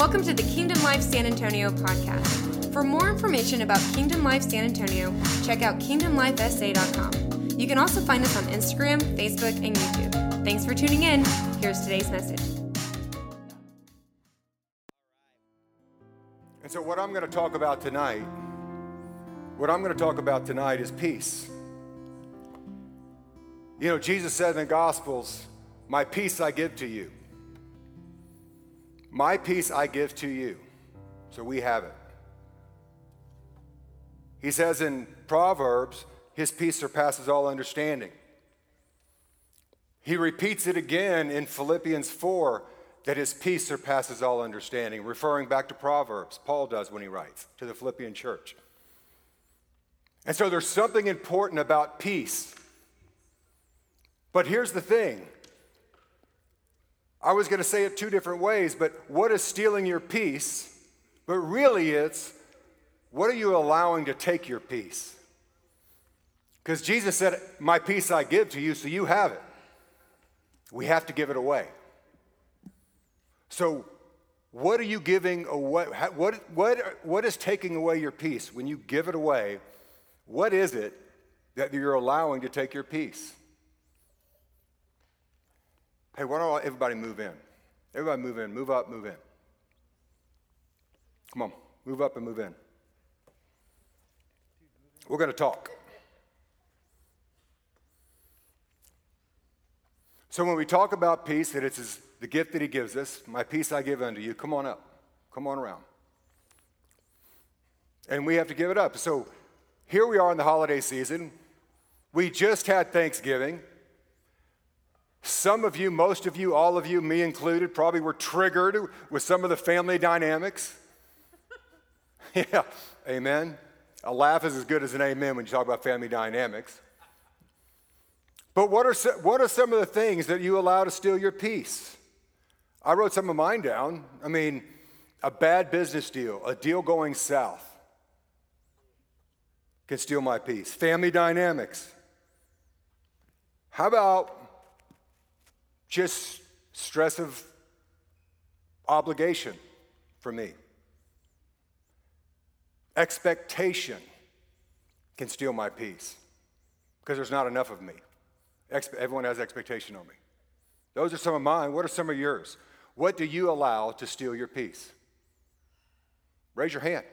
Welcome to the Kingdom Life San Antonio podcast. For more information about Kingdom Life San Antonio, check out kingdomlifesa.com. You can also find us on Instagram, Facebook, and YouTube. Thanks for tuning in. Here's today's message. And so, what I'm going to talk about tonight, what I'm going to talk about tonight is peace. You know, Jesus said in the Gospels, My peace I give to you. My peace I give to you. So we have it. He says in Proverbs, His peace surpasses all understanding. He repeats it again in Philippians 4 that His peace surpasses all understanding, referring back to Proverbs. Paul does when he writes to the Philippian church. And so there's something important about peace. But here's the thing I was going to say it two different ways, but what is stealing your peace? But really, it's what are you allowing to take your peace? Because Jesus said, My peace I give to you, so you have it. We have to give it away. So, what are you giving away? What, what, what is taking away your peace? When you give it away, what is it that you're allowing to take your peace? Hey, why don't everybody move in? Everybody move in. Move up, move in. Come on, move up and move in. We're going to talk. So, when we talk about peace, that it's the gift that He gives us, my peace I give unto you, come on up. Come on around. And we have to give it up. So, here we are in the holiday season. We just had Thanksgiving. Some of you, most of you, all of you, me included, probably were triggered with some of the family dynamics. yeah, amen. A laugh is as good as an amen when you talk about family dynamics. But what are, what are some of the things that you allow to steal your peace? I wrote some of mine down. I mean, a bad business deal, a deal going south can steal my peace. Family dynamics. How about just stress of obligation for me. Expectation can steal my peace because there's not enough of me. Expe- everyone has expectation on me. Those are some of mine. What are some of yours? What do you allow to steal your peace? Raise your hand.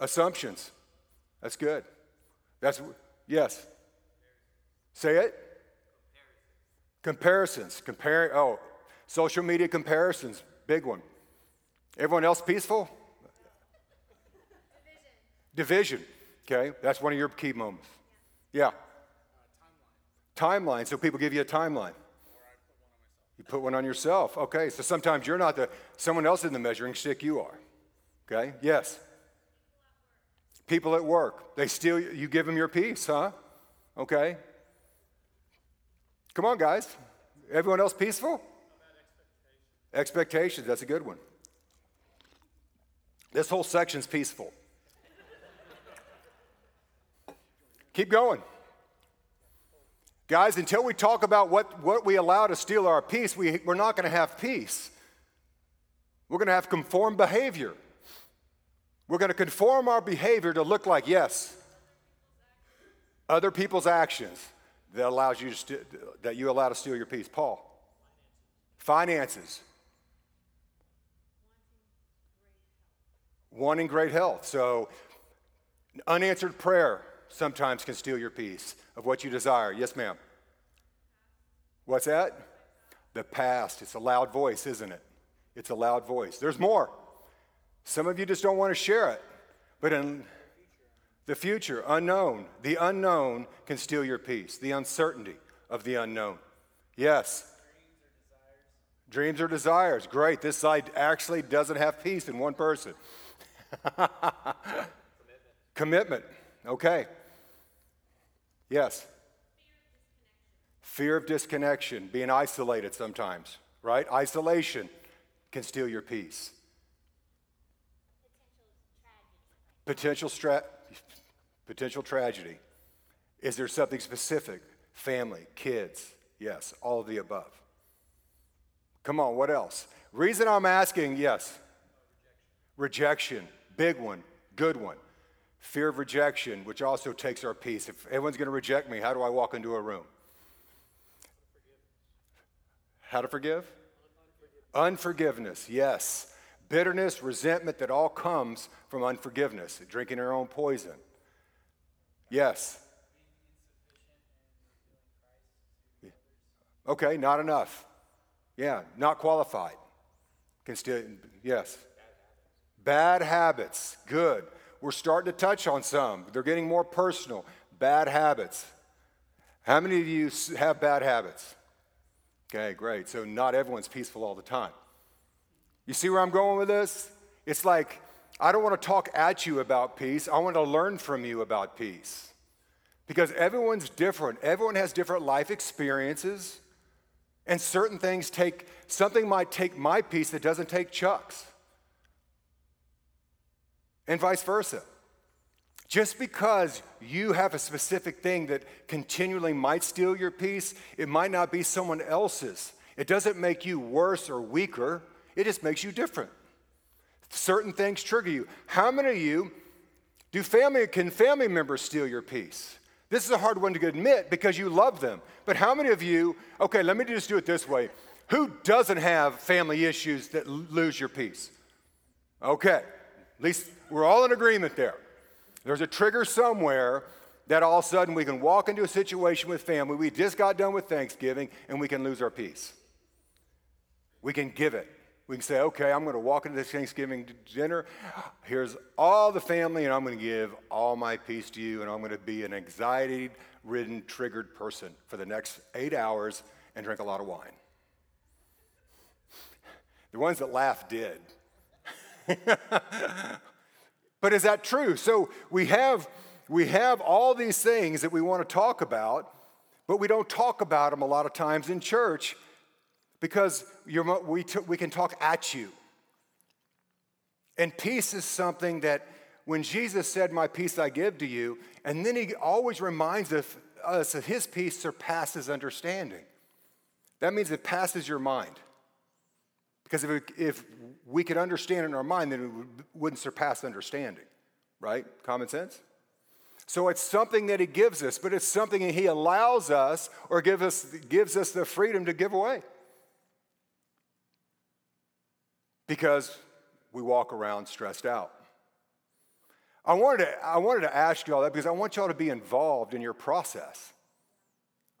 Assumptions. Assumptions. That's good. That's yes. Say it. Comparisons. Compare, oh, social media comparisons, big one. Everyone else peaceful? Division. Division. Okay, that's one of your key moments. Yeah. Uh, timeline. timeline. So people give you a timeline. You put one on yourself. Okay, so sometimes you're not the, someone else in the measuring stick, you are. Okay, yes. People at work, they steal, you give them your peace, huh? Okay, Come on, guys. Everyone else peaceful? Expectations. expectations, that's a good one. This whole section's peaceful. Keep going. Guys, until we talk about what, what we allow to steal our peace, we, we're not going to have peace. We're going to have conformed behavior. We're going to conform our behavior to look like, yes, other people's actions that allows you to st- that you allow to steal your peace? Paul. Finances. Wanting great health. So, unanswered prayer sometimes can steal your peace of what you desire. Yes, ma'am. What's that? The past. It's a loud voice, isn't it? It's a loud voice. There's more. Some of you just don't want to share it. But in the future, unknown. The unknown can steal your peace, the uncertainty of the unknown. Yes. Dreams or desires. desires. Great. This side actually doesn't have peace in one person. Commitment. Commitment. Okay. Yes. Fear of disconnection, being isolated sometimes, right? Isolation can steal your peace. Potential, stra- potential tragedy. Is there something specific? Family, kids, yes, all of the above. Come on, what else? Reason I'm asking, yes. Rejection, big one, good one. Fear of rejection, which also takes our peace. If everyone's going to reject me, how do I walk into a room? How to forgive? Unforgiveness, yes. Bitterness, resentment that all comes from unforgiveness, drinking our own poison. Yes. Okay, not enough. Yeah, not qualified. Can still, yes. Bad habits, good. We're starting to touch on some. They're getting more personal. Bad habits. How many of you have bad habits? Okay, great. So not everyone's peaceful all the time. You see where I'm going with this? It's like, I don't want to talk at you about peace. I want to learn from you about peace. Because everyone's different. Everyone has different life experiences. And certain things take, something might take my peace that doesn't take Chuck's. And vice versa. Just because you have a specific thing that continually might steal your peace, it might not be someone else's. It doesn't make you worse or weaker, it just makes you different. Certain things trigger you. How many of you do family can family members steal your peace? This is a hard one to admit because you love them. But how many of you, okay, let me just do it this way. Who doesn't have family issues that lose your peace? Okay, at least we're all in agreement there. There's a trigger somewhere that all of a sudden we can walk into a situation with family. We just got done with Thanksgiving and we can lose our peace. We can give it. We can say, okay, I'm going to walk into this Thanksgiving dinner. Here's all the family, and I'm going to give all my peace to you, and I'm going to be an anxiety ridden, triggered person for the next eight hours and drink a lot of wine. The ones that laughed did. but is that true? So we have, we have all these things that we want to talk about, but we don't talk about them a lot of times in church because we, t- we can talk at you. And peace is something that when Jesus said, My peace I give to you, and then he always reminds us that his peace surpasses understanding. That means it passes your mind. Because if, it, if we could understand in our mind, then it wouldn't surpass understanding, right? Common sense? So it's something that he gives us, but it's something that he allows us or give us, gives us the freedom to give away. Because we walk around stressed out. I wanted to, I wanted to ask you all that because I want y'all to be involved in your process.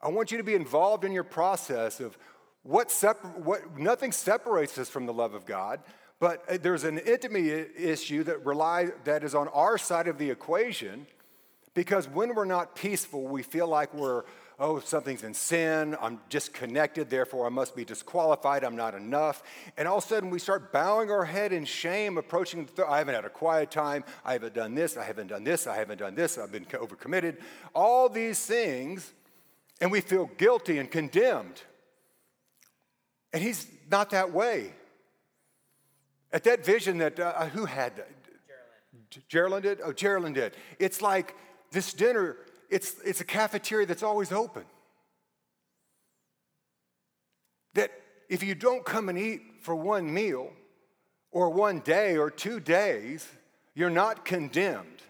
I want you to be involved in your process of what, separ- what nothing separates us from the love of God, but uh, there's an intimacy issue that rely that is on our side of the equation because when we're not peaceful, we feel like we're oh, something's in sin, I'm disconnected, therefore I must be disqualified, I'm not enough. And all of a sudden we start bowing our head in shame, approaching, th- I haven't had a quiet time, I haven't done this, I haven't done this, I haven't done this, I've been overcommitted. All these things, and we feel guilty and condemned. And he's not that way. At that vision that, uh, who had that? Geraldine did? Oh, Geraldine did. It's like this dinner it's, it's a cafeteria that's always open. That if you don't come and eat for one meal, or one day, or two days, you're not condemned.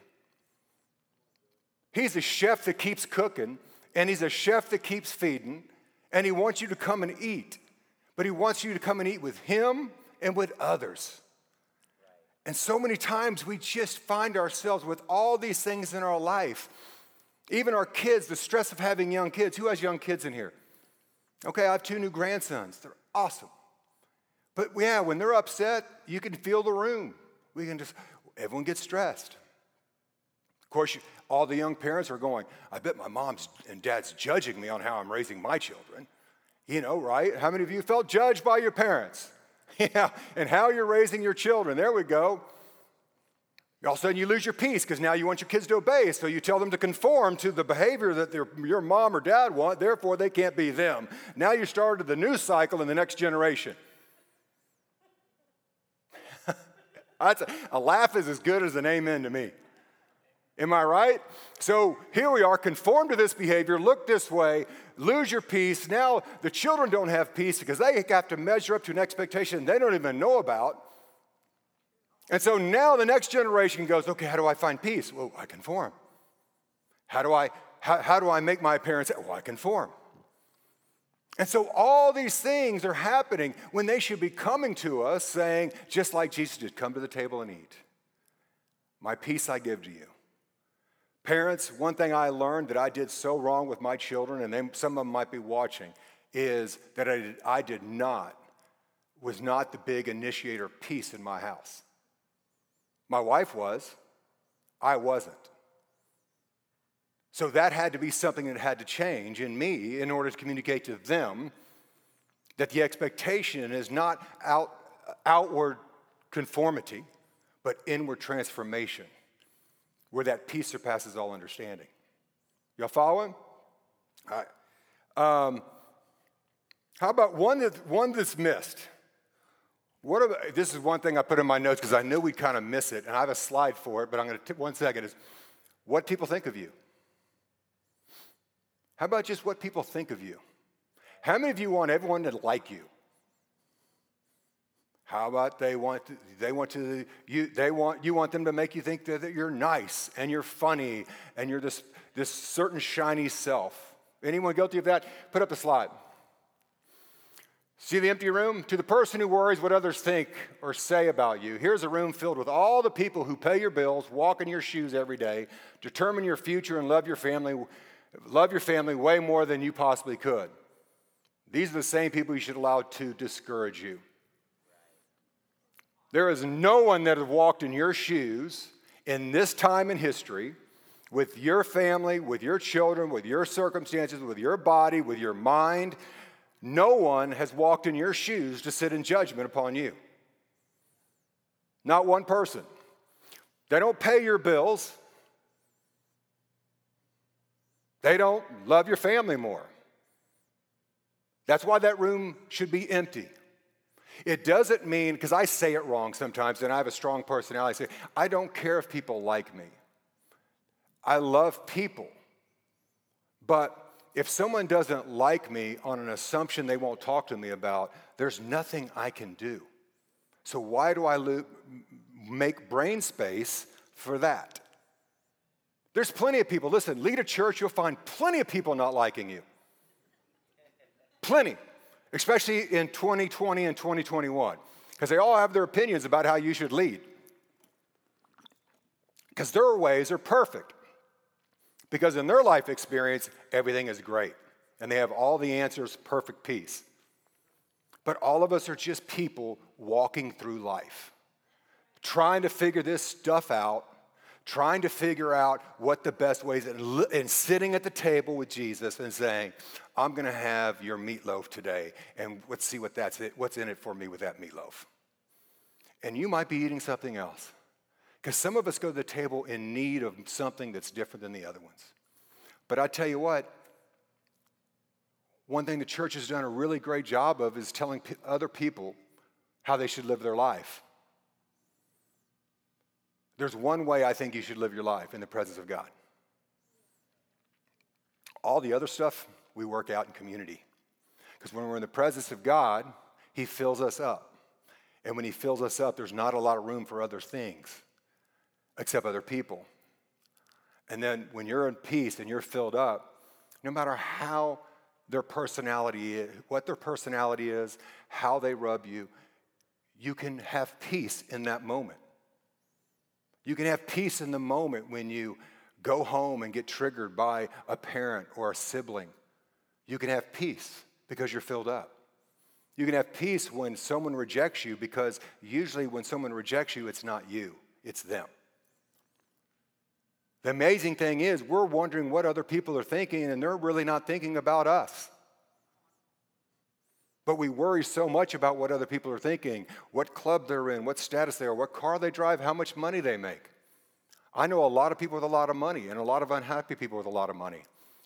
He's a chef that keeps cooking, and he's a chef that keeps feeding, and he wants you to come and eat. But he wants you to come and eat with him and with others. And so many times we just find ourselves with all these things in our life even our kids, the stress of having young kids. Who has young kids in here? Okay, I have two new grandsons. They're awesome. But yeah, when they're upset, you can feel the room. We can just, everyone gets stressed. Of course, you, all the young parents are going, I bet my mom's and dad's judging me on how I'm raising my children. You know, right? How many of you felt judged by your parents? Yeah, and how you're raising your children. There we go. All of a sudden, you lose your peace because now you want your kids to obey. So you tell them to conform to the behavior that your mom or dad want, therefore, they can't be them. Now you started the new cycle in the next generation. a, a laugh is as good as an amen to me. Am I right? So here we are, conform to this behavior, look this way, lose your peace. Now the children don't have peace because they have to measure up to an expectation they don't even know about. And so now the next generation goes, okay, how do I find peace? Well, I conform. How do I, how, how do I make my parents? Well, I conform. And so all these things are happening when they should be coming to us saying, just like Jesus did, come to the table and eat. My peace I give to you. Parents, one thing I learned that I did so wrong with my children, and they, some of them might be watching, is that I did, I did not, was not the big initiator of peace in my house. My wife was, I wasn't. So that had to be something that had to change in me in order to communicate to them that the expectation is not out, outward conformity, but inward transformation, where that peace surpasses all understanding. Y'all following? All right. Um, how about one, that, one that's missed? What about, this is one thing I put in my notes because I knew we'd kind of miss it, and I have a slide for it, but I'm going to, one second, is what people think of you. How about just what people think of you? How many of you want everyone to like you? How about they want to, they want to you they want you want them to make you think that, that you're nice and you're funny and you're this this certain shiny self. Anyone guilty of that? Put up the slide. See the empty room? To the person who worries what others think or say about you, here's a room filled with all the people who pay your bills, walk in your shoes every day, determine your future, and love your family Love your family way more than you possibly could. These are the same people you should allow to discourage you. There is no one that has walked in your shoes in this time in history with your family, with your children, with your circumstances, with your body, with your mind. No one has walked in your shoes to sit in judgment upon you. Not one person. They don't pay your bills. They don't love your family more. That's why that room should be empty. It doesn't mean, because I say it wrong sometimes, and I have a strong personality. I say, I don't care if people like me. I love people. But if someone doesn't like me on an assumption they won't talk to me about, there's nothing I can do. So why do I lo- make brain space for that? There's plenty of people, listen, lead a church, you'll find plenty of people not liking you. Plenty, especially in 2020 and 2021, because they all have their opinions about how you should lead. Because their ways are perfect. Because in their life experience, everything is great. And they have all the answers, perfect peace. But all of us are just people walking through life, trying to figure this stuff out trying to figure out what the best ways and, sitting at the table with Jesus and saying, I'm going to have your meatloaf today, and let's see what that's it, what's in it for me with that meatloaf. And you might be eating something else. Because some of us go to the table in need of something that's different than the other ones. But I tell you what, one thing the church has done a really great job of is telling p- other people how they should live their life. There's one way I think you should live your life in the presence of God. All the other stuff we work out in community. Because when we're in the presence of God, He fills us up. And when He fills us up, there's not a lot of room for other things except other people. And then when you're in peace and you're filled up, no matter how their personality is, what their personality is, how they rub you, you can have peace in that moment. You can have peace in the moment when you go home and get triggered by a parent or a sibling. You can have peace because you're filled up. You can have peace when someone rejects you because usually when someone rejects you, it's not you, it's them. The amazing thing is, we're wondering what other people are thinking, and they're really not thinking about us. But we worry so much about what other people are thinking, what club they're in, what status they are, what car they drive, how much money they make. I know a lot of people with a lot of money and a lot of unhappy people with a lot of money.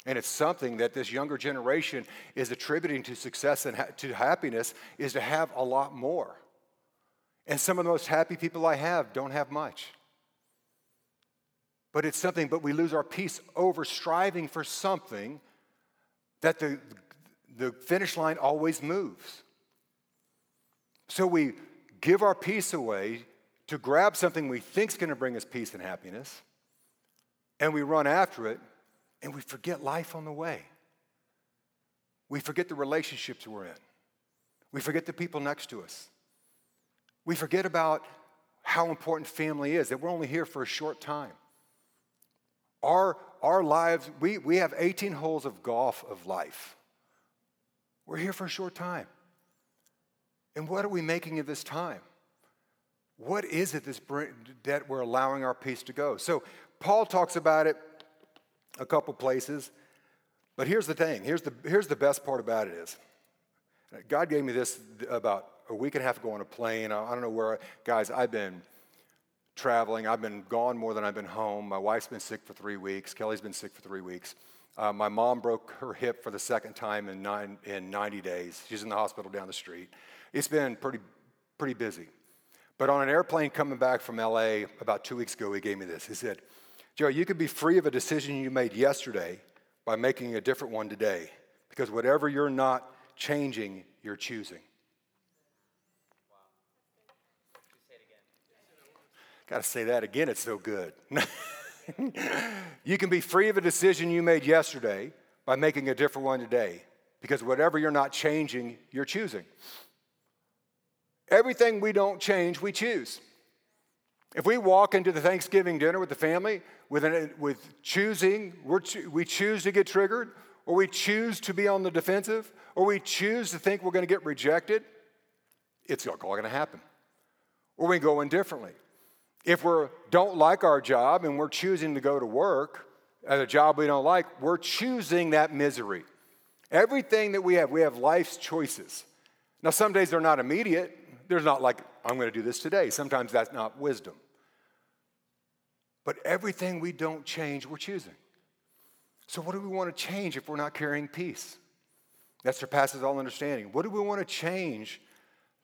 And it's something that this younger generation is attributing to success and ha- to happiness is to have a lot more. And some of the most happy people I have don't have much. But it's something, but we lose our peace over striving for something that the, the finish line always moves. So we give our peace away to grab something we think is going to bring us peace and happiness, and we run after it, and we forget life on the way. We forget the relationships we're in. We forget the people next to us. We forget about how important family is, that we're only here for a short time. Our, our lives, we, we have 18 holes of golf of life. We're here for a short time. And what are we making of this time? What is it this that we're allowing our peace to go? So Paul talks about it a couple places, but here's the thing. Here's the, here's the best part about it is, God gave me this about a week and a half ago on a plane. I, I don't know where, guys, I've been traveling. I've been gone more than I've been home. My wife's been sick for three weeks. Kelly's been sick for three weeks. Uh, my mom broke her hip for the second time in, nine, in 90 days. She's in the hospital down the street. It's been pretty, pretty busy. But on an airplane coming back from LA about two weeks ago, he gave me this. He said, Joe, you could be free of a decision you made yesterday by making a different one today. Because whatever you're not changing, you're choosing. Got to say that again, it's so good. you can be free of a decision you made yesterday by making a different one today. Because whatever you're not changing, you're choosing. Everything we don't change, we choose. If we walk into the Thanksgiving dinner with the family with, an, with choosing, cho- we choose to get triggered, or we choose to be on the defensive, or we choose to think we're going to get rejected, it's all going to happen. Or we go in differently. If we don't like our job and we're choosing to go to work at a job we don't like, we're choosing that misery. Everything that we have, we have life's choices. Now, some days they're not immediate. There's not like, I'm going to do this today. Sometimes that's not wisdom. But everything we don't change, we're choosing. So, what do we want to change if we're not carrying peace? That surpasses all understanding. What do we want to change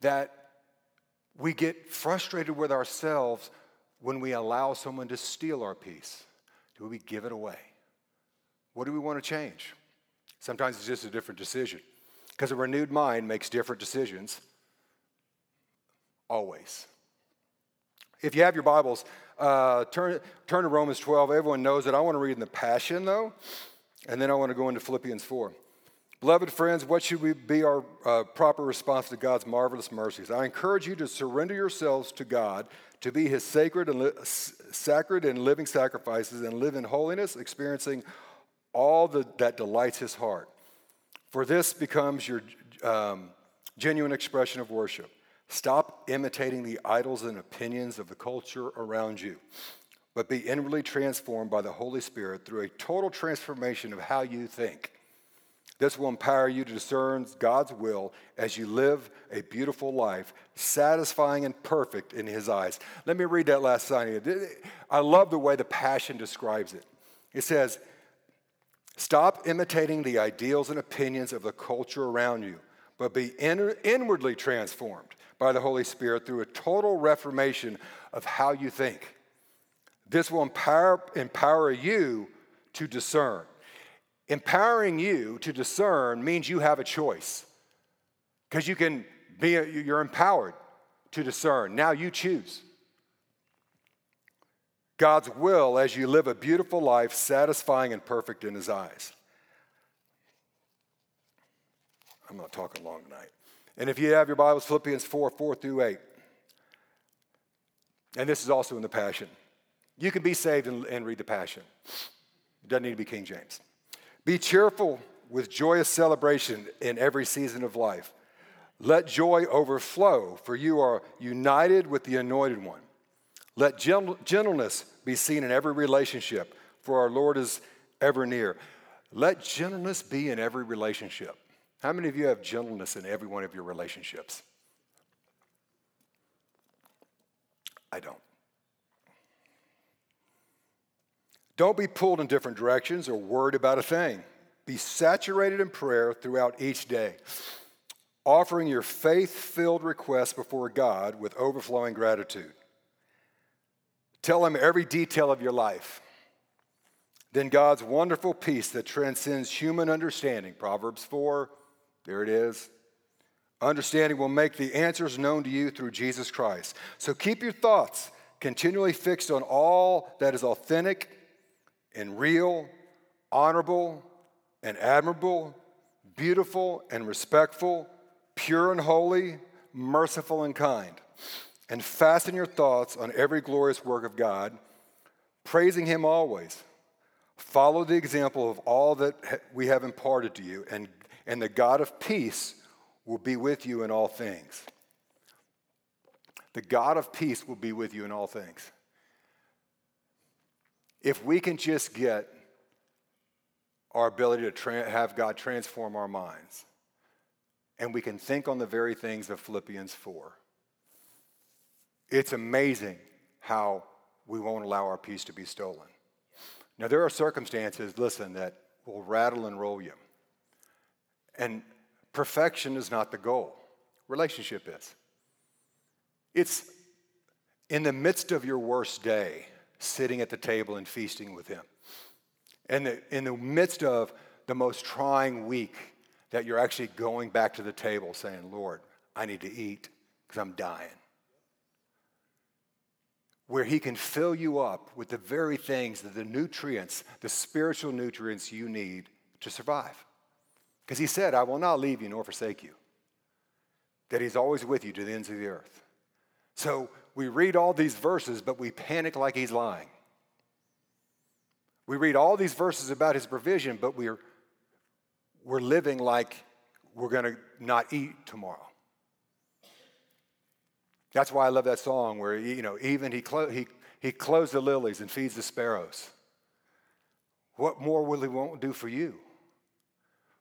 that we get frustrated with ourselves when we allow someone to steal our peace? Do we give it away? What do we want to change? Sometimes it's just a different decision because a renewed mind makes different decisions always. If you have your Bibles, uh, turn, turn to Romans 12. Everyone knows it. I want to read in the Passion, though, and then I want to go into Philippians 4. Beloved friends, what should we be our uh, proper response to God's marvelous mercies? I encourage you to surrender yourselves to God, to be His sacred and li- sacred and living sacrifices, and live in holiness, experiencing all the, that delights His heart. For this becomes your um, genuine expression of worship. Stop imitating the idols and opinions of the culture around you, but be inwardly transformed by the Holy Spirit through a total transformation of how you think. This will empower you to discern God's will as you live a beautiful life, satisfying and perfect in His eyes. Let me read that last line. I love the way the Passion describes it. It says, Stop imitating the ideals and opinions of the culture around you, but be in- inwardly transformed by the Holy Spirit through a total reformation of how you think. This will empower, empower you to discern. Empowering you to discern means you have a choice because you can be, you're empowered to discern. Now you choose. God's will as you live a beautiful life, satisfying and perfect in His eyes. I'm not talking long tonight. And if you have your Bibles, Philippians 4 4 through 8. And this is also in the Passion. You can be saved and, and read the Passion. It doesn't need to be King James. Be cheerful with joyous celebration in every season of life. Let joy overflow, for you are united with the Anointed One. Let gentleness be seen in every relationship, for our Lord is ever near. Let gentleness be in every relationship. How many of you have gentleness in every one of your relationships? I don't. Don't be pulled in different directions or worried about a thing. Be saturated in prayer throughout each day, offering your faith filled requests before God with overflowing gratitude. Tell Him every detail of your life. Then God's wonderful peace that transcends human understanding, Proverbs 4, there it is. Understanding will make the answers known to you through Jesus Christ. So keep your thoughts continually fixed on all that is authentic and real, honorable and admirable, beautiful and respectful, pure and holy, merciful and kind. And fasten your thoughts on every glorious work of God, praising Him always. Follow the example of all that we have imparted to you, and, and the God of peace will be with you in all things. The God of peace will be with you in all things. If we can just get our ability to tra- have God transform our minds, and we can think on the very things of Philippians 4, it's amazing how we won't allow our peace to be stolen. Now, there are circumstances, listen, that will rattle and roll you. And perfection is not the goal, relationship is. It's in the midst of your worst day, sitting at the table and feasting with Him. And in the midst of the most trying week, that you're actually going back to the table saying, Lord, I need to eat because I'm dying where He can fill you up with the very things, the nutrients, the spiritual nutrients you need to survive. Because He said, I will not leave you nor forsake you, that He's always with you to the ends of the earth. So we read all these verses, but we panic like He's lying. We read all these verses about His provision, but we're, we're living like we're going to not eat tomorrow. That's why I love that song where, you know, even he, clo- he, he clothes the lilies and feeds the sparrows. What more will he won't do for you?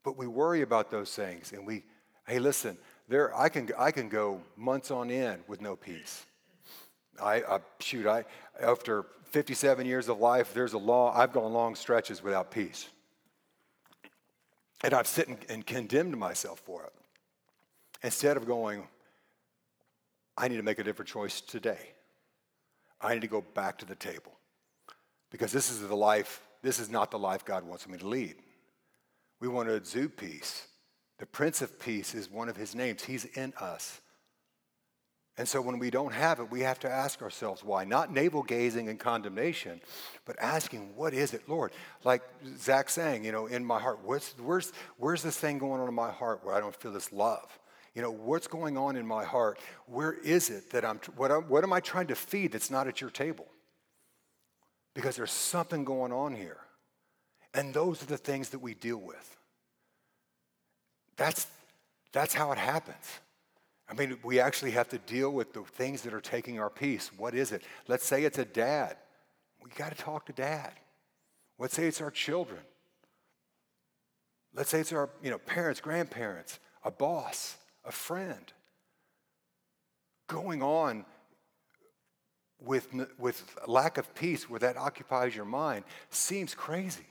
But we worry about those things and we, hey, listen, there, I can, I can go months on end with no peace. I, shoot, I, after 57 years of life, there's a long, I've gone long stretches without peace. And I've sit and condemned myself for it. Instead of going, I need to make a different choice today. I need to go back to the table because this is the life, this is not the life God wants me to lead. We want to exude peace. The Prince of Peace is one of his names, he's in us. And so when we don't have it, we have to ask ourselves why. Not navel gazing and condemnation, but asking, what is it, Lord? Like Zach saying, you know, in my heart, where's, where's, where's this thing going on in my heart where I don't feel this love? You know, what's going on in my heart? Where is it that I'm, what, I'm, what am I trying to feed that's not at your table? Because there's something going on here. And those are the things that we deal with. That's, that's how it happens. I mean, we actually have to deal with the things that are taking our peace. What is it? Let's say it's a dad. We got to talk to dad. Let's say it's our children. Let's say it's our you know, parents, grandparents, a boss a friend. Going on with, with lack of peace where that occupies your mind seems crazy.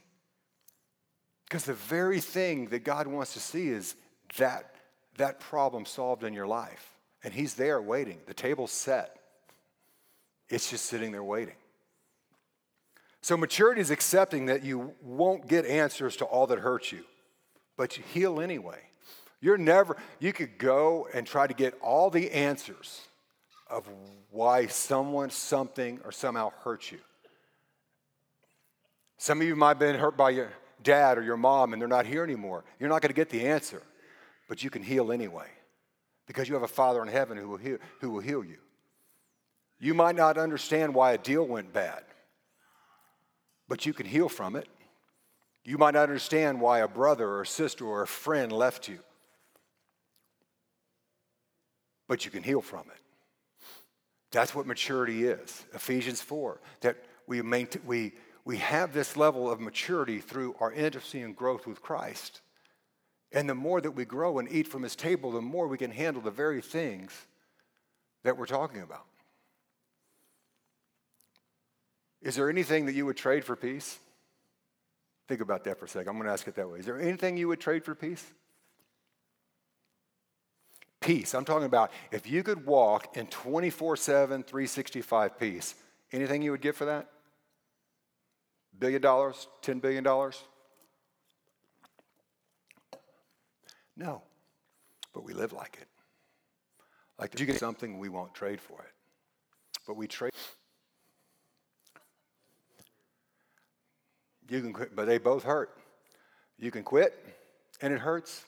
Because the very thing that God wants to see is that, that problem solved in your life. And He's there waiting. The table's set, it's just sitting there waiting. So, maturity is accepting that you won't get answers to all that hurts you, but you heal anyway. You're never, you could go and try to get all the answers of why someone, something, or somehow hurt you. Some of you might have been hurt by your dad or your mom and they're not here anymore. You're not going to get the answer, but you can heal anyway because you have a Father in heaven who will heal, who will heal you. You might not understand why a deal went bad, but you can heal from it. You might not understand why a brother or a sister or a friend left you, but you can heal from it. That's what maturity is. Ephesians 4, that we, maintain, we, we have this level of maturity through our intimacy and growth with Christ. And the more that we grow and eat from his table, the more we can handle the very things that we're talking about. Is there anything that you would trade for peace? Think about that for a second. I'm going to ask it that way. Is there anything you would trade for peace? peace. I'm talking about if you could walk in 24 7, 365 peace, anything you would give for that? Billion dollars? $10 billion? No. But we live like it. Like if you get something, we won't trade for it. But we trade. You can quit, but they both hurt. You can quit and it hurts.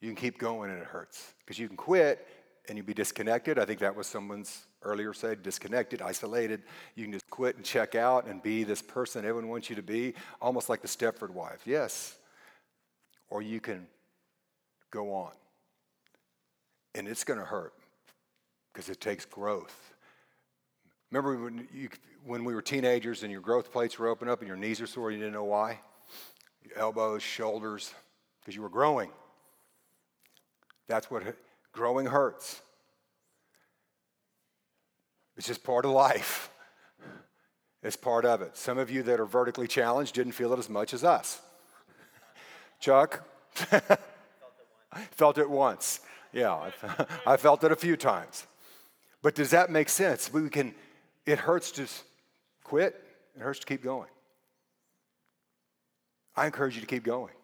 You can keep going and it hurts. Because you can quit and you be disconnected. I think that was someone's earlier said disconnected, isolated. You can just quit and check out and be this person everyone wants you to be, almost like the Stepford wife. Yes. Or you can go on. And it's going to hurt because it takes growth. Remember when, you, when we were teenagers and your growth plates were open up and your knees were sore, you didn't know why? Your elbows, shoulders, because you were growing. That's what growing hurts. It's just part of life. It's part of it. Some of you that are vertically challenged didn't feel it as much as us. Chuck? felt it once. Yeah, I felt it a few times. But does that make sense? We can, it hurts to quit, it hurts to keep going. I encourage you to keep going.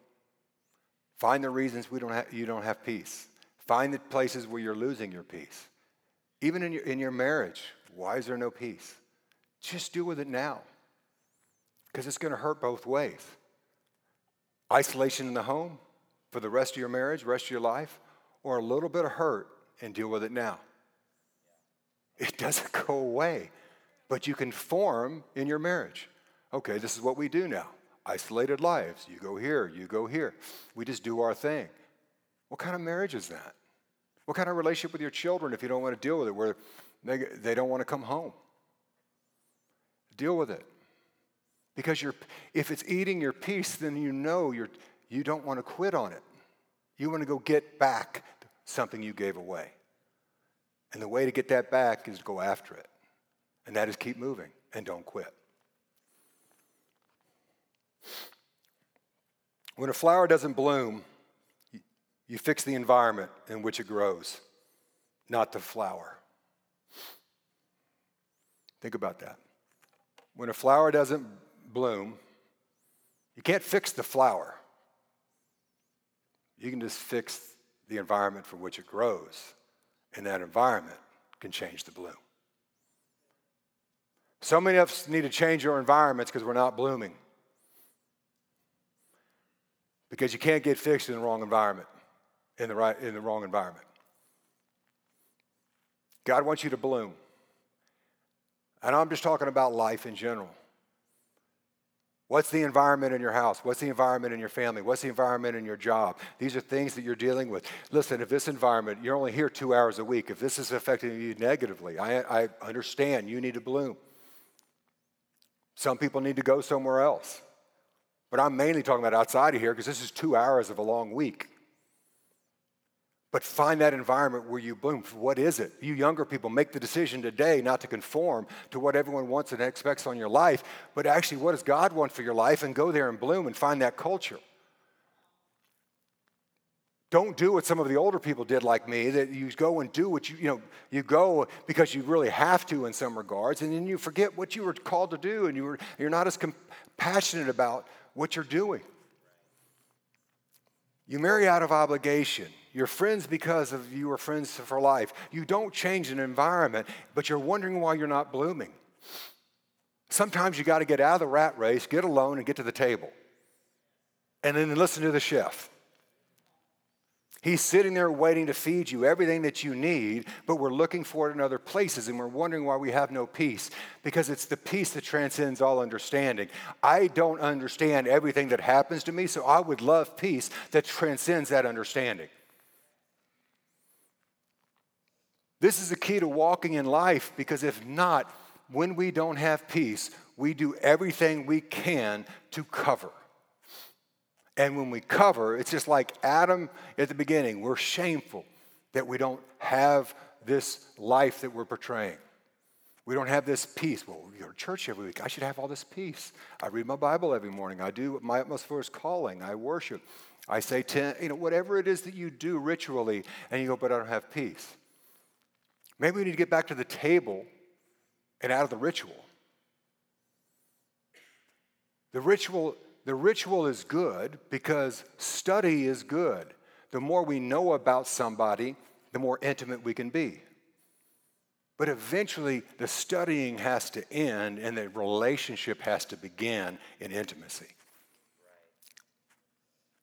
Find the reasons we don't have, you don't have peace. Find the places where you're losing your peace. Even in your, in your marriage, why is there no peace? Just deal with it now because it's going to hurt both ways. Isolation in the home for the rest of your marriage, rest of your life, or a little bit of hurt and deal with it now. It doesn't go away, but you can form in your marriage. Okay, this is what we do now. Isolated lives. You go here, you go here. We just do our thing. What kind of marriage is that? What kind of relationship with your children if you don't want to deal with it, where they, they don't want to come home? Deal with it. Because you're, if it's eating your peace, then you know you're, you don't want to quit on it. You want to go get back something you gave away. And the way to get that back is to go after it. And that is keep moving and don't quit. When a flower doesn't bloom, you fix the environment in which it grows, not the flower. Think about that. When a flower doesn't bloom, you can't fix the flower. You can just fix the environment from which it grows, and that environment can change the bloom. So many of us need to change our environments because we're not blooming. Because you can't get fixed in the wrong environment, in the, right, in the wrong environment. God wants you to bloom. And I'm just talking about life in general. What's the environment in your house? What's the environment in your family? What's the environment in your job? These are things that you're dealing with. Listen, if this environment, you're only here two hours a week, if this is affecting you negatively, I, I understand you need to bloom. Some people need to go somewhere else. But I'm mainly talking about outside of here because this is two hours of a long week. But find that environment where you bloom. What is it? You younger people make the decision today not to conform to what everyone wants and expects on your life, but actually, what does God want for your life? And go there and bloom and find that culture. Don't do what some of the older people did like me, that you go and do what you, you know, you go because you really have to in some regards, and then you forget what you were called to do, and you were, you're not as compassionate about what you're doing. You marry out of obligation. You're friends because of you are friends for life. You don't change an environment, but you're wondering why you're not blooming. Sometimes you got to get out of the rat race, get alone, and get to the table. And then listen to the chef. He's sitting there waiting to feed you everything that you need, but we're looking for it in other places and we're wondering why we have no peace because it's the peace that transcends all understanding. I don't understand everything that happens to me, so I would love peace that transcends that understanding. This is the key to walking in life because if not, when we don't have peace, we do everything we can to cover. And when we cover, it's just like Adam at the beginning. We're shameful that we don't have this life that we're portraying. We don't have this peace. Well, we go to church every week. I should have all this peace. I read my Bible every morning. I do my utmost for is calling. I worship. I say, ten, you know, whatever it is that you do ritually, and you go, but I don't have peace. Maybe we need to get back to the table and out of the ritual. The ritual, the ritual is good because study is good. The more we know about somebody, the more intimate we can be. But eventually, the studying has to end and the relationship has to begin in intimacy.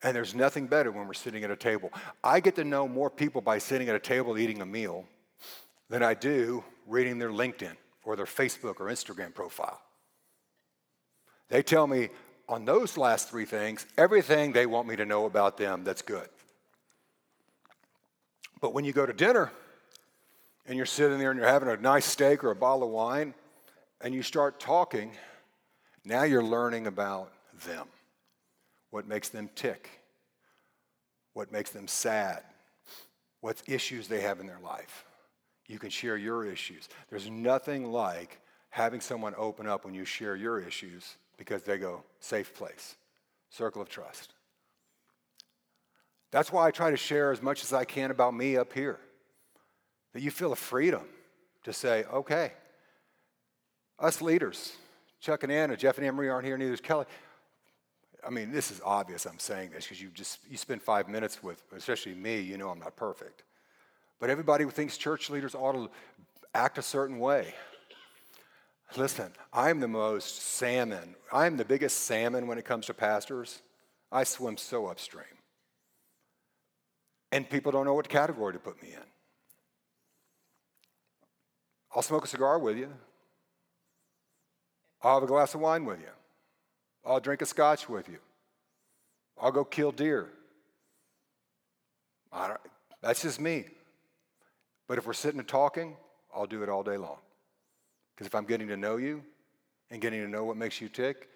And there's nothing better when we're sitting at a table. I get to know more people by sitting at a table eating a meal than I do reading their LinkedIn or their Facebook or Instagram profile. They tell me on those last three things everything they want me to know about them that's good. But when you go to dinner and you're sitting there and you're having a nice steak or a bottle of wine and you start talking, now you're learning about them what makes them tick, what makes them sad, what issues they have in their life. You can share your issues. There's nothing like having someone open up when you share your issues because they go, safe place, circle of trust. That's why I try to share as much as I can about me up here. That you feel a freedom to say, okay, us leaders, Chuck and Anna, Jeff and Emery aren't here, neither is Kelly. I mean, this is obvious I'm saying this because you just you spend five minutes with, especially me, you know I'm not perfect. But everybody thinks church leaders ought to act a certain way. Listen, I'm the most salmon. I'm the biggest salmon when it comes to pastors. I swim so upstream. And people don't know what category to put me in. I'll smoke a cigar with you. I'll have a glass of wine with you. I'll drink a scotch with you. I'll go kill deer. that's just me. But if we're sitting and talking, I'll do it all day long. Because if I'm getting to know you and getting to know what makes you tick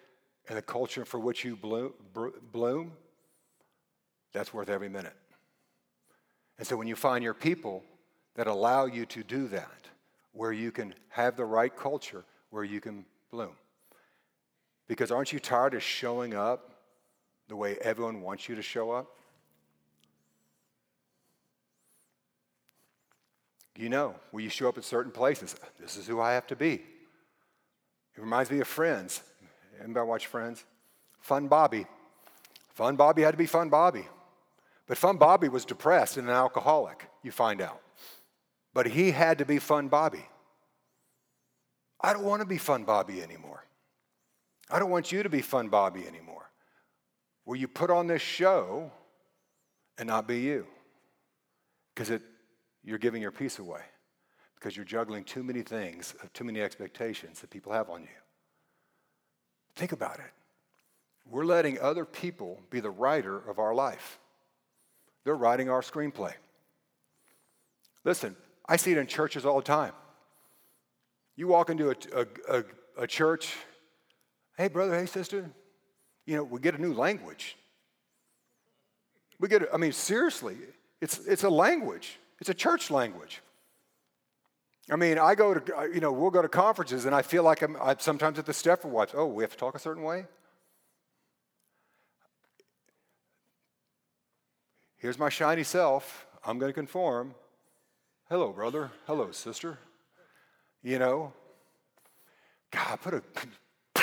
and the culture for which you bloom, that's worth every minute. And so when you find your people that allow you to do that, where you can have the right culture, where you can bloom. Because aren't you tired of showing up the way everyone wants you to show up? You know, when you show up at certain places, this is who I have to be. It reminds me of Friends. Anybody watch Friends? Fun Bobby. Fun Bobby had to be Fun Bobby. But Fun Bobby was depressed and an alcoholic, you find out. But he had to be Fun Bobby. I don't want to be Fun Bobby anymore. I don't want you to be Fun Bobby anymore. Where you put on this show and not be you. Because it you're giving your peace away. Because you're juggling too many things, uh, too many expectations that people have on you. Think about it. We're letting other people be the writer of our life. They're writing our screenplay. Listen, I see it in churches all the time. You walk into a, a, a, a church Hey, brother, hey, sister, you know, we get a new language. We get, I mean, seriously, it's, it's a language, it's a church language. I mean, I go to, uh, you know, we'll go to conferences and I feel like I'm, I'm sometimes at the Stepford Wives. Oh, we have to talk a certain way? Here's my shiny self. I'm going to conform. Hello, brother. Hello, sister. You know, God, put a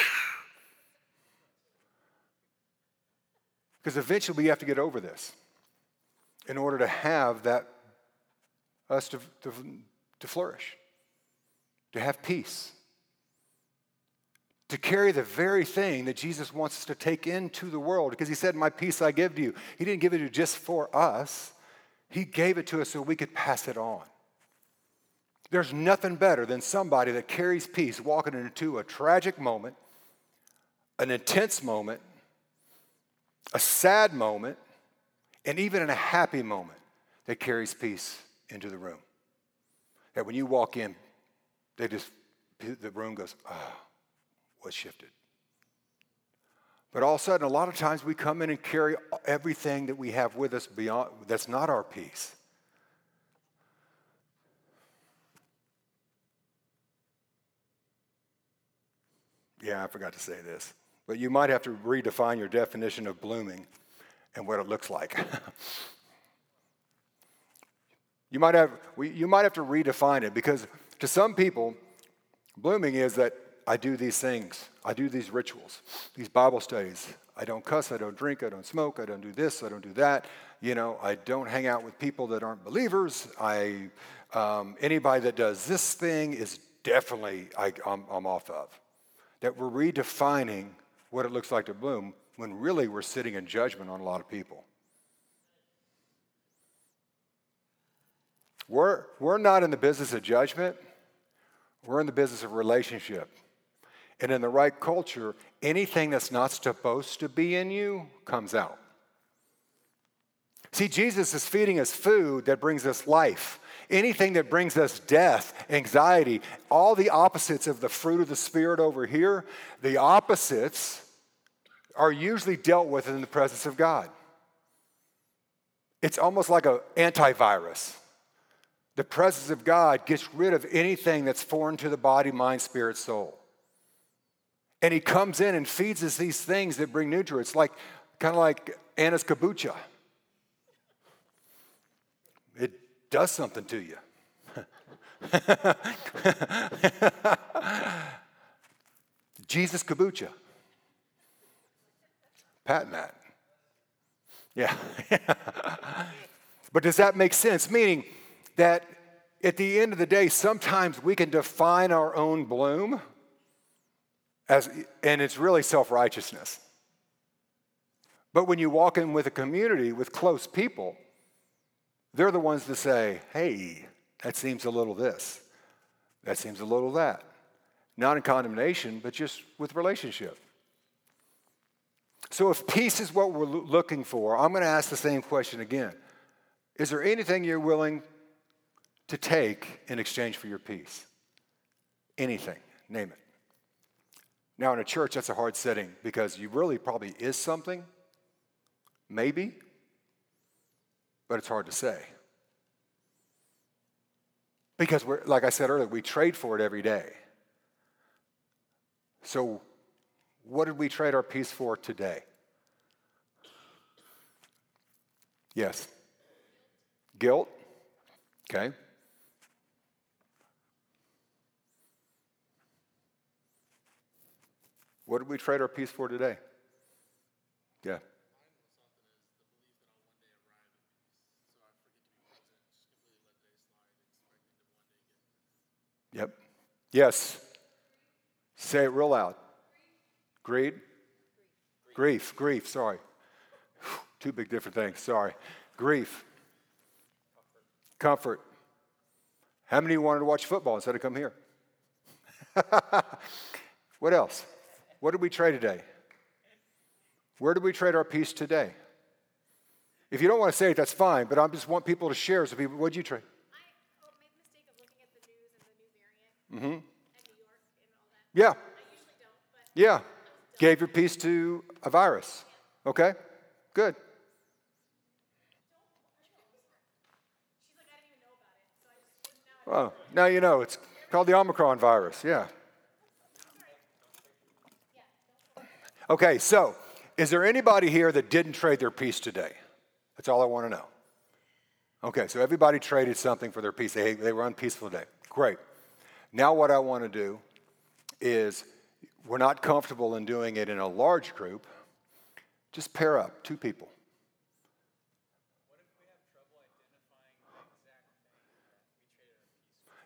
Because eventually we have to get over this in order to have that, us to, to, to flourish, to have peace, to carry the very thing that Jesus wants us to take into the world. Because he said, My peace I give to you. He didn't give it to just for us, he gave it to us so we could pass it on. There's nothing better than somebody that carries peace walking into a tragic moment, an intense moment, a sad moment, and even in a happy moment that carries peace into the room. That when you walk in, they just, the room goes, ah, oh, what shifted? But all of a sudden, a lot of times we come in and carry everything that we have with us beyond, that's not our peace. Yeah, I forgot to say this. But you might have to redefine your definition of blooming and what it looks like. you, might have, you might have to redefine it because to some people, blooming is that I do these things, I do these rituals, these Bible studies. I don't cuss, I don't drink, I don't smoke, I don't do this, I don't do that. You know, I don't hang out with people that aren't believers. I, um, anybody that does this thing is definitely I, I'm, I'm off of. That we're redefining what it looks like to bloom when really we're sitting in judgment on a lot of people. We're, we're not in the business of judgment, we're in the business of relationship. And in the right culture, anything that's not supposed to be in you comes out. See, Jesus is feeding us food that brings us life. Anything that brings us death, anxiety, all the opposites of the fruit of the Spirit over here, the opposites are usually dealt with in the presence of God. It's almost like an antivirus. The presence of God gets rid of anything that's foreign to the body, mind, spirit, soul. And he comes in and feeds us these things that bring nutrients, like kind of like Anna's kombucha. It does something to you. Jesus kombucha. Patent that. Yeah. but does that make sense? Meaning, that at the end of the day, sometimes we can define our own bloom as, and it's really self righteousness. But when you walk in with a community with close people, they're the ones to say, hey, that seems a little this, that seems a little that. Not in condemnation, but just with relationship. So if peace is what we're looking for, I'm going to ask the same question again. Is there anything you're willing to take in exchange for your peace. Anything, name it. Now, in a church, that's a hard setting because you really probably is something, maybe, but it's hard to say. Because we're, like I said earlier, we trade for it every day. So, what did we trade our peace for today? Yes. Guilt. Okay. What did we trade our peace for today? Yeah. Yep. Yes. Say it real loud. Greed? Grief. Grief. Sorry. Two big different things. Sorry. Grief. Comfort. How many wanted to watch football instead of come here? what else? What did we trade today? Where did we trade our peace today? If you don't want to say it, that's fine, but I just want people to share. So, people, what did you trade? I oh, made the mistake of looking at the news and the new variant mm-hmm. and New York and all that. Yeah. I usually don't, yeah. Gave your peace to a virus. Okay? Good. Oh, now you know. It's called the Omicron virus. Yeah. Okay, so is there anybody here that didn't trade their peace today? That's all I want to know. Okay, so everybody traded something for their peace. They, they were unpeaceful today. Great. Now, what I want to do is we're not comfortable in doing it in a large group. Just pair up two people.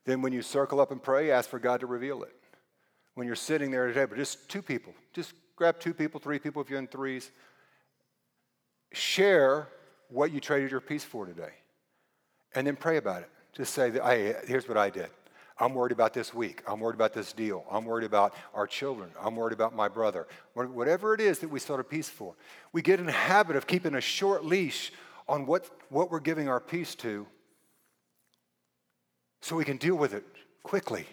Then, when you circle up and pray, ask for God to reveal it. When you're sitting there today, but just two people, just Grab two people, three people if you're in threes. Share what you traded your peace for today. And then pray about it. Just say, hey, here's what I did. I'm worried about this week. I'm worried about this deal. I'm worried about our children. I'm worried about my brother. Whatever it is that we sought a peace for. We get in the habit of keeping a short leash on what, what we're giving our peace to so we can deal with it quickly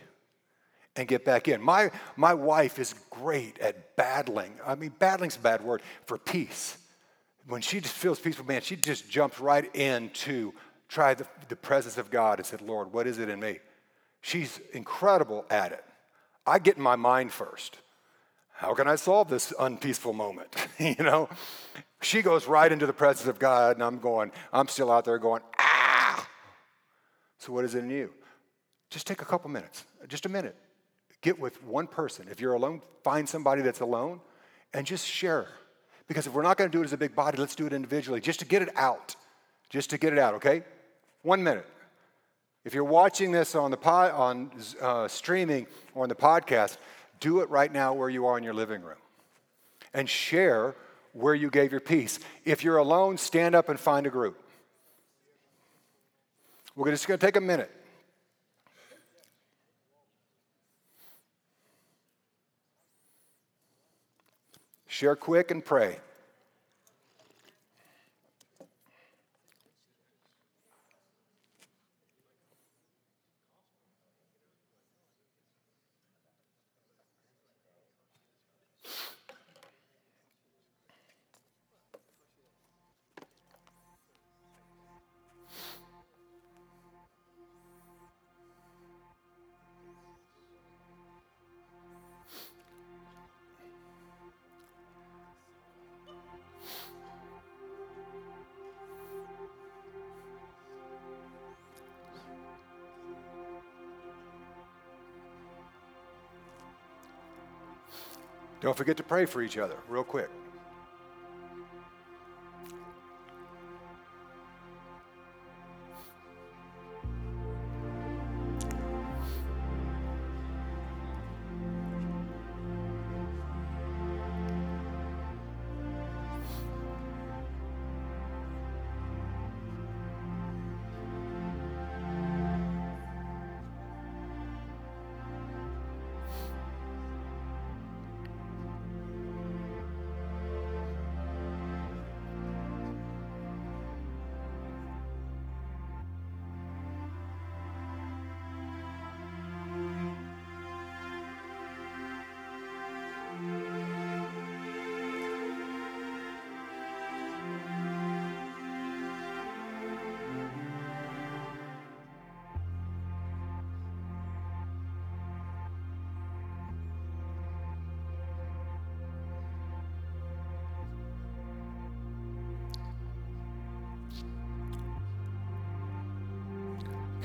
and get back in. My, my wife is great at battling. I mean, battling's a bad word for peace. When she just feels peaceful, man, she just jumps right into try the, the presence of God and said, Lord, what is it in me? She's incredible at it. I get in my mind first. How can I solve this unpeaceful moment? you know? She goes right into the presence of God, and I'm going, I'm still out there going, ah! So, what is it in you? Just take a couple minutes, just a minute get with one person. If you're alone, find somebody that's alone and just share. Because if we're not going to do it as a big body, let's do it individually, just to get it out. Just to get it out, okay? One minute. If you're watching this on the pod, on uh, streaming or on the podcast, do it right now where you are in your living room, and share where you gave your peace. If you're alone, stand up and find a group. We're just going to take a minute. Share quick and pray. Don't forget to pray for each other, real quick.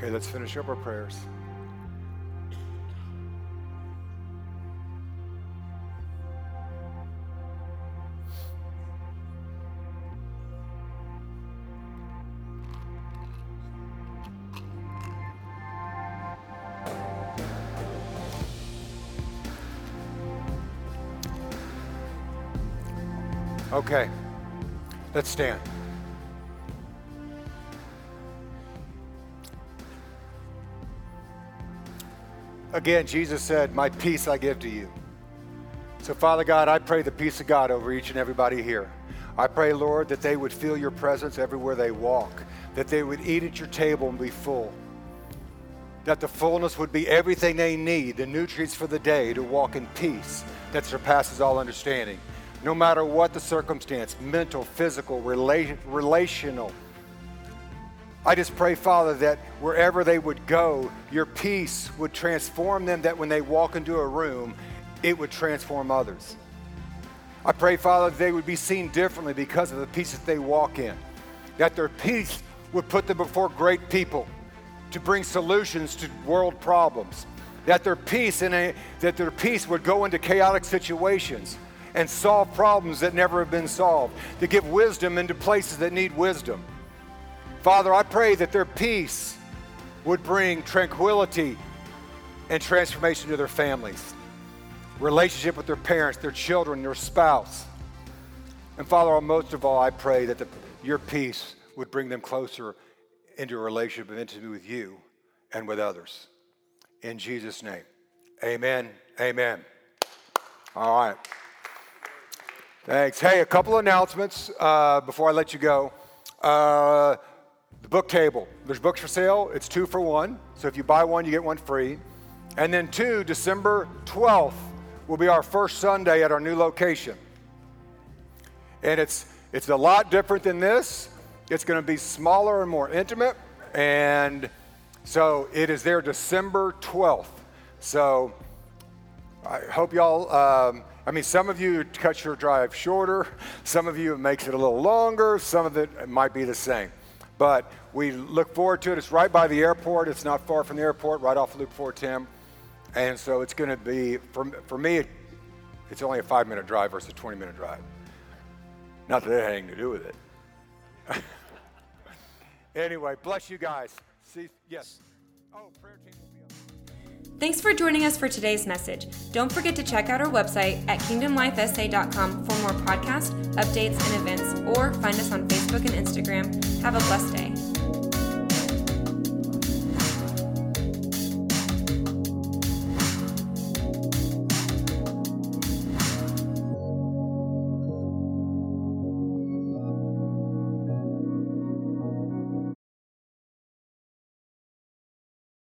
Okay, let's finish up our prayers. Okay, let's stand. Again, Jesus said, My peace I give to you. So, Father God, I pray the peace of God over each and everybody here. I pray, Lord, that they would feel your presence everywhere they walk, that they would eat at your table and be full, that the fullness would be everything they need, the nutrients for the day to walk in peace that surpasses all understanding. No matter what the circumstance mental, physical, rela- relational I just pray, Father, that wherever they would go, your peace would transform them, that when they walk into a room, it would transform others. I pray, Father, that they would be seen differently because of the peace that they walk in, that their peace would put them before great people to bring solutions to world problems, that their peace in a, that their peace would go into chaotic situations and solve problems that never have been solved, to give wisdom into places that need wisdom Father, I pray that their peace would bring tranquility and transformation to their families, relationship with their parents, their children, their spouse. And Father, most of all, I pray that the, your peace would bring them closer into a relationship of intimacy with you and with others. In Jesus' name, amen. Amen. All right. Thanks. Hey, a couple announcements uh, before I let you go. Uh, the book table. There's books for sale. It's two for one. So if you buy one, you get one free. And then two, December 12th will be our first Sunday at our new location. And it's it's a lot different than this. It's going to be smaller and more intimate. And so it is there December 12th. So I hope y'all, um, I mean, some of you cut your drive shorter, some of you it makes it a little longer, some of it might be the same. But we look forward to it. It's right by the airport. It's not far from the airport, right off Loop 410. And so it's going to be, for, for me, it's only a five minute drive versus a 20 minute drive. Not that it had anything to do with it. anyway, bless you guys. See, yes. Oh, prayer team. Thanks for joining us for today's message. Don't forget to check out our website at kingdomlifesa.com for more podcasts, updates, and events, or find us on Facebook and Instagram. Have a blessed day.